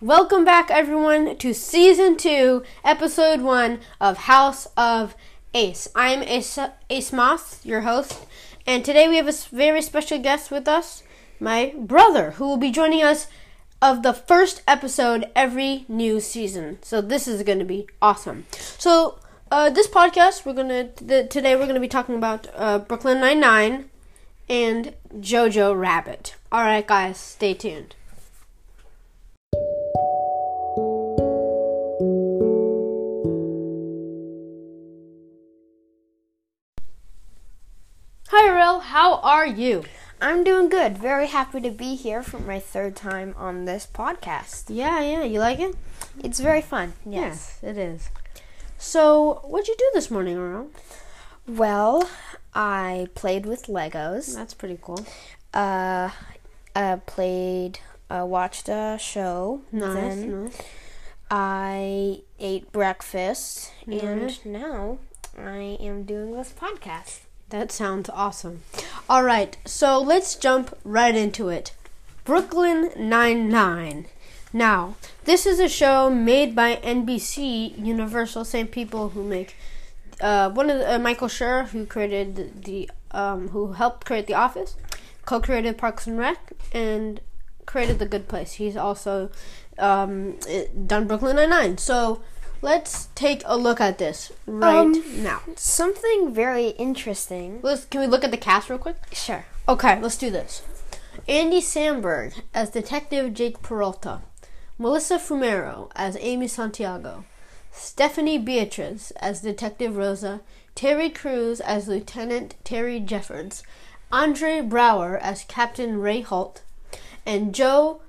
Welcome back, everyone, to season two, episode one of House of Ace. I'm Ace, Ace Moss, your host, and today we have a very special guest with us, my brother, who will be joining us of the first episode every new season. So this is going to be awesome. So uh, this podcast, we're gonna th- today we're gonna be talking about uh, Brooklyn Nine Nine and Jojo Rabbit. All right, guys, stay tuned. Are you? I'm doing good. Very happy to be here for my third time on this podcast. Yeah, yeah. You like it? It's very fun. Yes. it is. So, what'd you do this morning, Ariel? Well, I played with Legos. That's pretty cool. Uh, uh played, uh, watched a show. Nice, Then nice. I ate breakfast, Nice. and now I am doing this podcast. That sounds awesome. All right, so let's jump right into it. Brooklyn Nine-Nine. Now, this is a show made by NBC Universal, same people who make uh, one of the, uh, Michael Schur, who created the, um, who helped create The Office, co-created Parks and Rec, and created The Good Place. He's also um, done Brooklyn Nine-Nine. So let's take a look at this right Um, now. Something very interesting. Let's, can we look at the cast real quick? Sure. Okay, let's do this. Andy Samberg as Detective Jake Peralta. Melissa Fumero as Amy Santiago. Stephanie Beatriz as Detective Rosa. Terry Crews as Lieutenant Terry Jeffords. Andre Braugher as Captain Ray Holt. And Joe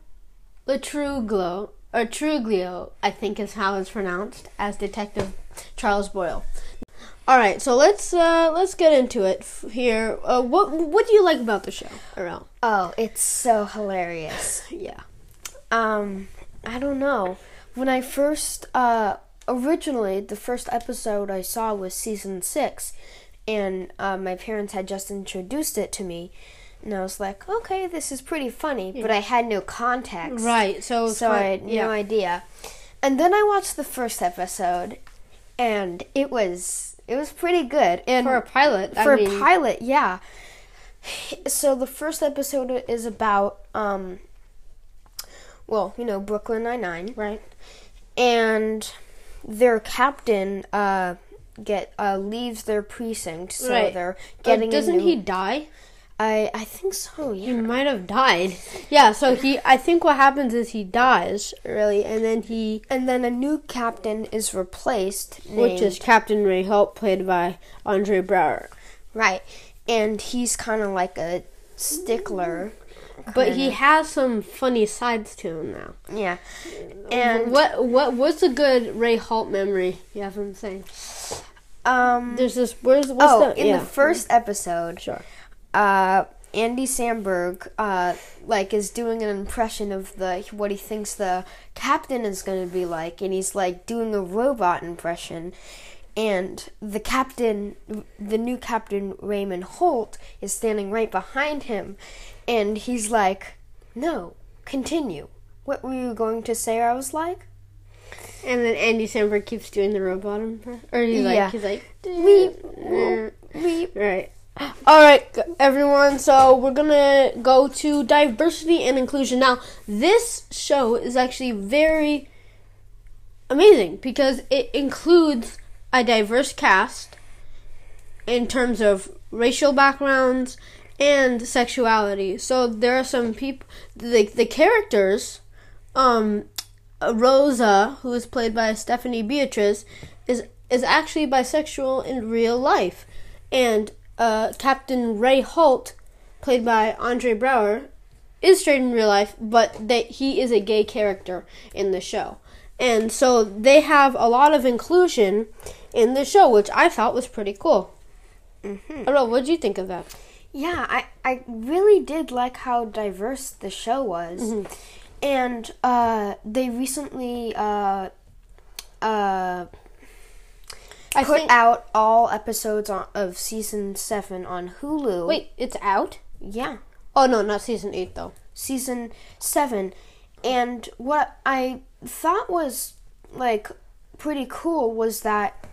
Lo Truglio, or Truglio, I think is how it's pronounced, as Detective Charles Boyle. All right, so let's uh, let's get into it f- here. Uh, what what do you like about the show, Arel? Oh, it's so hilarious. Yeah. Um, I don't know. When I first, uh, originally, the first episode I saw was season six, and uh, my parents had just introduced it to me, and I was like, okay, this is pretty funny, but I had no context. Right. So So I fun- had no idea. And then I watched the first episode, and it was it was pretty good. And for a pilot. for I mean, a pilot, yeah. So the first episode is about um well, you know, Brooklyn Nine Nine. right? And their captain uh get uh leaves their precinct, so Right. they're Getting a doesn't new- he die? I I think so, He might have died. Yeah. So he. I think what happens is he dies really, and then he, And then a new captain is replaced, which is Captain Ray Holt, played by Andre Braugher. right. And he's kind of like a stickler. But he has some funny sides to him now. yeah. And what what what's a good Ray Holt memory you have him saying? um There's this. Where's what's oh, the in yeah. the first episode, Sure. Uh, Andy Samberg, uh, like is doing an impression of the what he thinks the captain is going to be like, and he's like doing a robot impression. And the captain, the new captain Raymond Holt, is standing right behind him, and he's like, "No, continue. What were you going to say?" I was like, And then Andy Samberg keeps doing the robot impression, or he's like Yeah. he's like "Weep, weep." Right. All right, everyone. So we're gonna go to diversity and inclusion now. This show is actually very amazing because it includes a diverse cast in terms of racial backgrounds and sexuality. So there are some people, the the characters, um, Rosa, who is played by Stephanie Beatriz, is is actually bisexual in real life, and uh, Captain Ray Holt, played by Andre Braugher, is straight in real life, but that he is a gay character in the show, and so they have a lot of inclusion in the show, which I thought was pretty cool. Mm-hmm. I don't know. What did you think of that? Yeah, I, I really did like how diverse the show was. Mm-hmm. And uh, they recently uh, uh, I put think. out all episodes on, of season 7 on Hulu. Wait, it's out? Yeah, Oh no, not season eight though. season 7. And what I thought was like pretty cool was that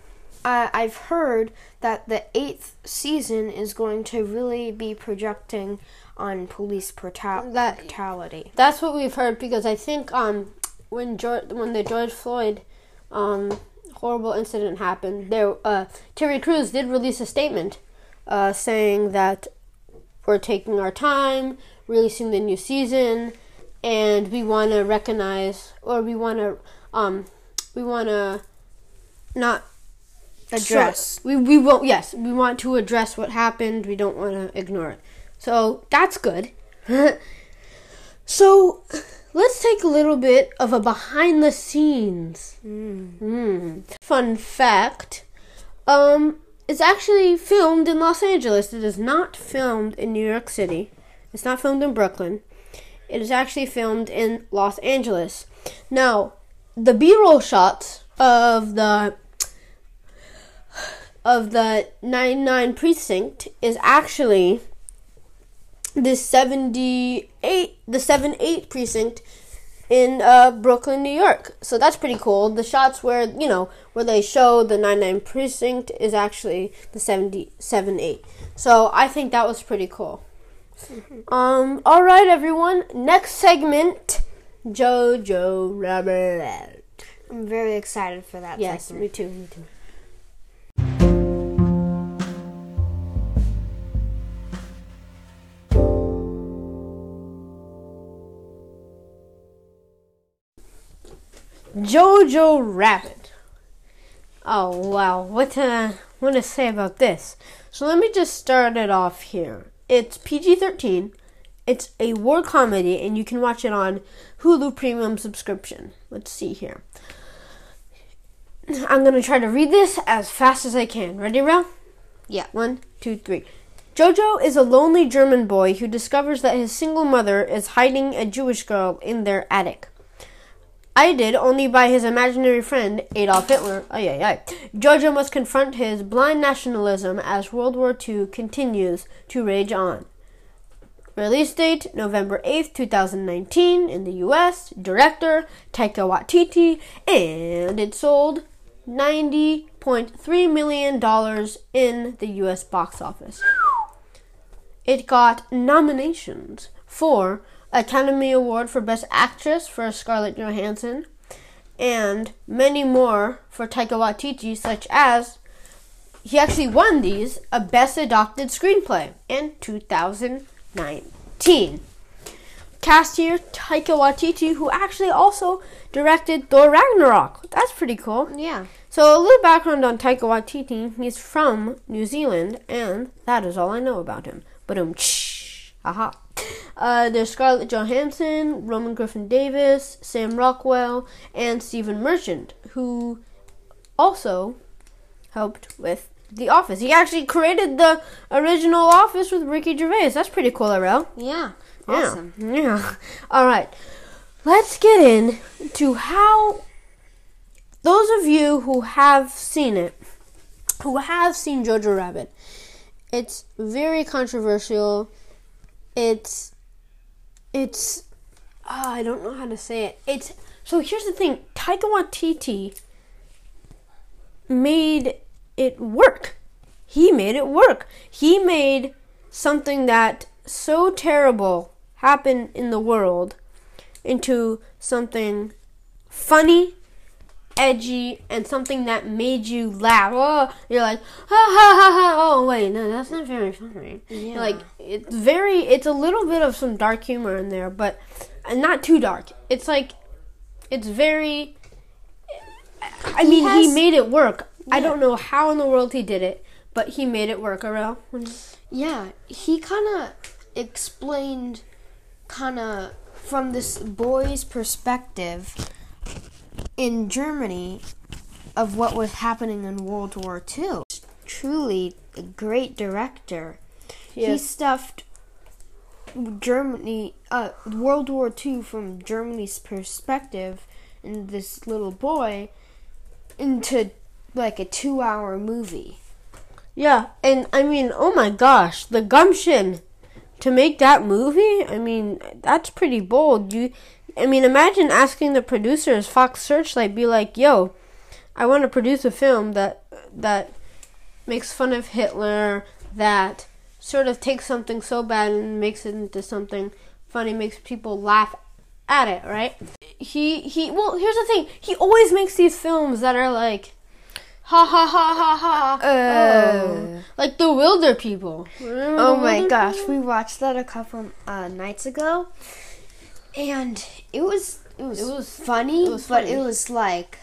uh, I've heard that the eighth season is going to really be projecting on police brutal- That- brutality. That's what we've heard because I think um when George when the George Floyd um horrible incident happened, there uh Terry Crews did release a statement uh saying that we're taking our time releasing the new season and we want to recognize or we want to um we want to not Address. we we won't yes we want to address what happened. We don't want to ignore it. So that's good. So let's take a little bit of a behind the scenes. Mm. fun fact um it's actually filmed in los angeles. It is not filmed in new york city. It's not filmed in brooklyn. It is actually filmed in los angeles. Now the b-roll shots of the of the 99 precinct is actually the 78 the 78 precinct in uh, Brooklyn, New York. So that's pretty cool. The shots where, you know, where they show the 99 precinct is actually the 778. So I think that was pretty cool. Um all right everyone, next segment Jojo Rabbit. I'm very excited for that Yes, segment. me too, me too. Jojo Rabbit. Oh wow, what to what to say about this? So let me just start it off here. It's PG-13. It's a war comedy, and you can watch it on Hulu Premium subscription. Let's see here. I'm gonna try to read this as fast as I can. Ready, Ralph? Yeah. One, two, three. Jojo is a lonely German boy who discovers that his single mother is hiding a Jewish girl in their attic. Aided only by his imaginary friend Adolf Hitler. Ay, ay, ay. Jojo must confront his blind nationalism as World War II continues to rage on. Release date November 8th, 2019 in the US. Director Taika Waititi. And it sold $90.3 million in the US box office. It got nominations for Academy Award for Best Actress for Scarlett Johansson and many more for Taika Waititi, such as he actually won these a Best Adapted Screenplay in 2019. Cast here Taika Waititi, who actually also directed Thor Ragnarok. That's pretty cool. Yeah. So a little background on Taika Waititi. He's from New Zealand, and that is all I know about him. But um, aha. Uh, there's Scarlett Johansson, Roman Griffin Davis, Sam Rockwell, and Stephen Merchant, who also helped with The Office. He actually created the original Office with Ricky Gervais. That's pretty cool, Arel. Yeah. Yeah. Awesome. Yeah. All right. Let's get in to how those of you who have seen it, who have seen Jojo Rabbit, it's very controversial. It's it's ah, I don't know how to say it. It's so here's the thing. Taika Waititi made it work. He made it work. He made something that so terrible happen in the world into something funny, edgy, and something that made you laugh. Oh, you're like, ha ha ha ha. Oh, wait, no, that's not very funny. Yeah. Like, it's very, it's a little bit of some dark humor in there, but not too dark. It's like, it's very, I mean, he made it work. I don't know how in the world he did it, but he made it work, Arel. Yeah, he kind of explained, kind of from this boy's perspective in Germany of what was happening in World War II. Truly a great director. He stuffed Germany, uh, World War II from Germany's perspective, and this little boy into like a two-hour movie. Yeah, and I mean, oh my gosh, the gumption to make that movie. I mean, that's pretty bold. You I mean, imagine asking the producers, Fox Searchlight, be like, "Yo, I want to produce a film that that makes fun of Hitler, that sort of takes something so bad and makes it into something funny, makes people laugh at it, right? He he. Well, here's the thing. He always makes these films that are like." Ha ha ha ha ha! Uh. oh. Like the Wilder People. Oh my gosh, we watched that a couple uh, nights ago, and it was it was, It was- funny, it was but funny. it was like,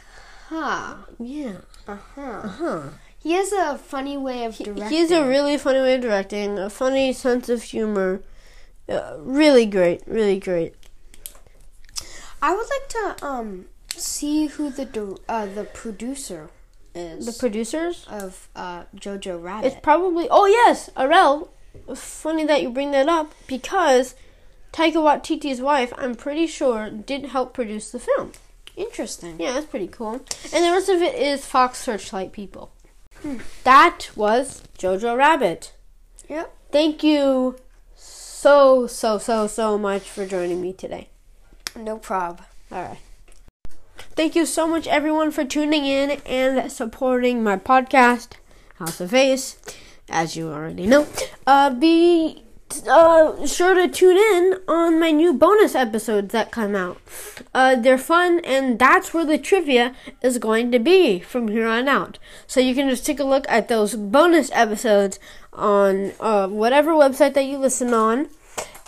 huh, Yeah. uh huh. uh huh. He has a funny way of directing. He, he's a really funny way of directing, a funny sense of humor. Uh, really great, really great. I would like to um see who the uh, the producer is The producers? of uh, Jojo Rabbit. It's probably. Oh, yes, Arel. Funny that you bring that up because Taika Waititi's wife, I'm pretty sure, did help produce the film. Interesting. Yeah, that's pretty cool. And the rest of it is Fox Searchlight people. That was Jojo Rabbit. Yep. Thank you so, so, so, so much for joining me today. No prob. All right. Thank you so much, everyone, for tuning in and supporting my podcast, House of Ace, As you already know, uh, be uh, sure to tune in on my new bonus episodes that come out. Uh, they're fun, and that's where the trivia is going to be from here on out. So you can just take a look at those bonus episodes on uh, whatever website that you listen on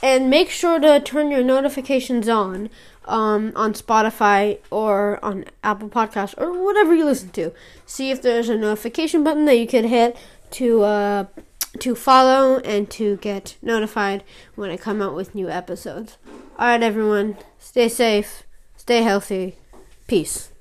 and make sure to turn your notifications on um, on Spotify or on Apple Podcasts or whatever you listen to. See if there's a notification button that you could hit to uh, to follow and to get notified when I come out with new episodes. All right, everyone, stay safe, stay healthy, peace.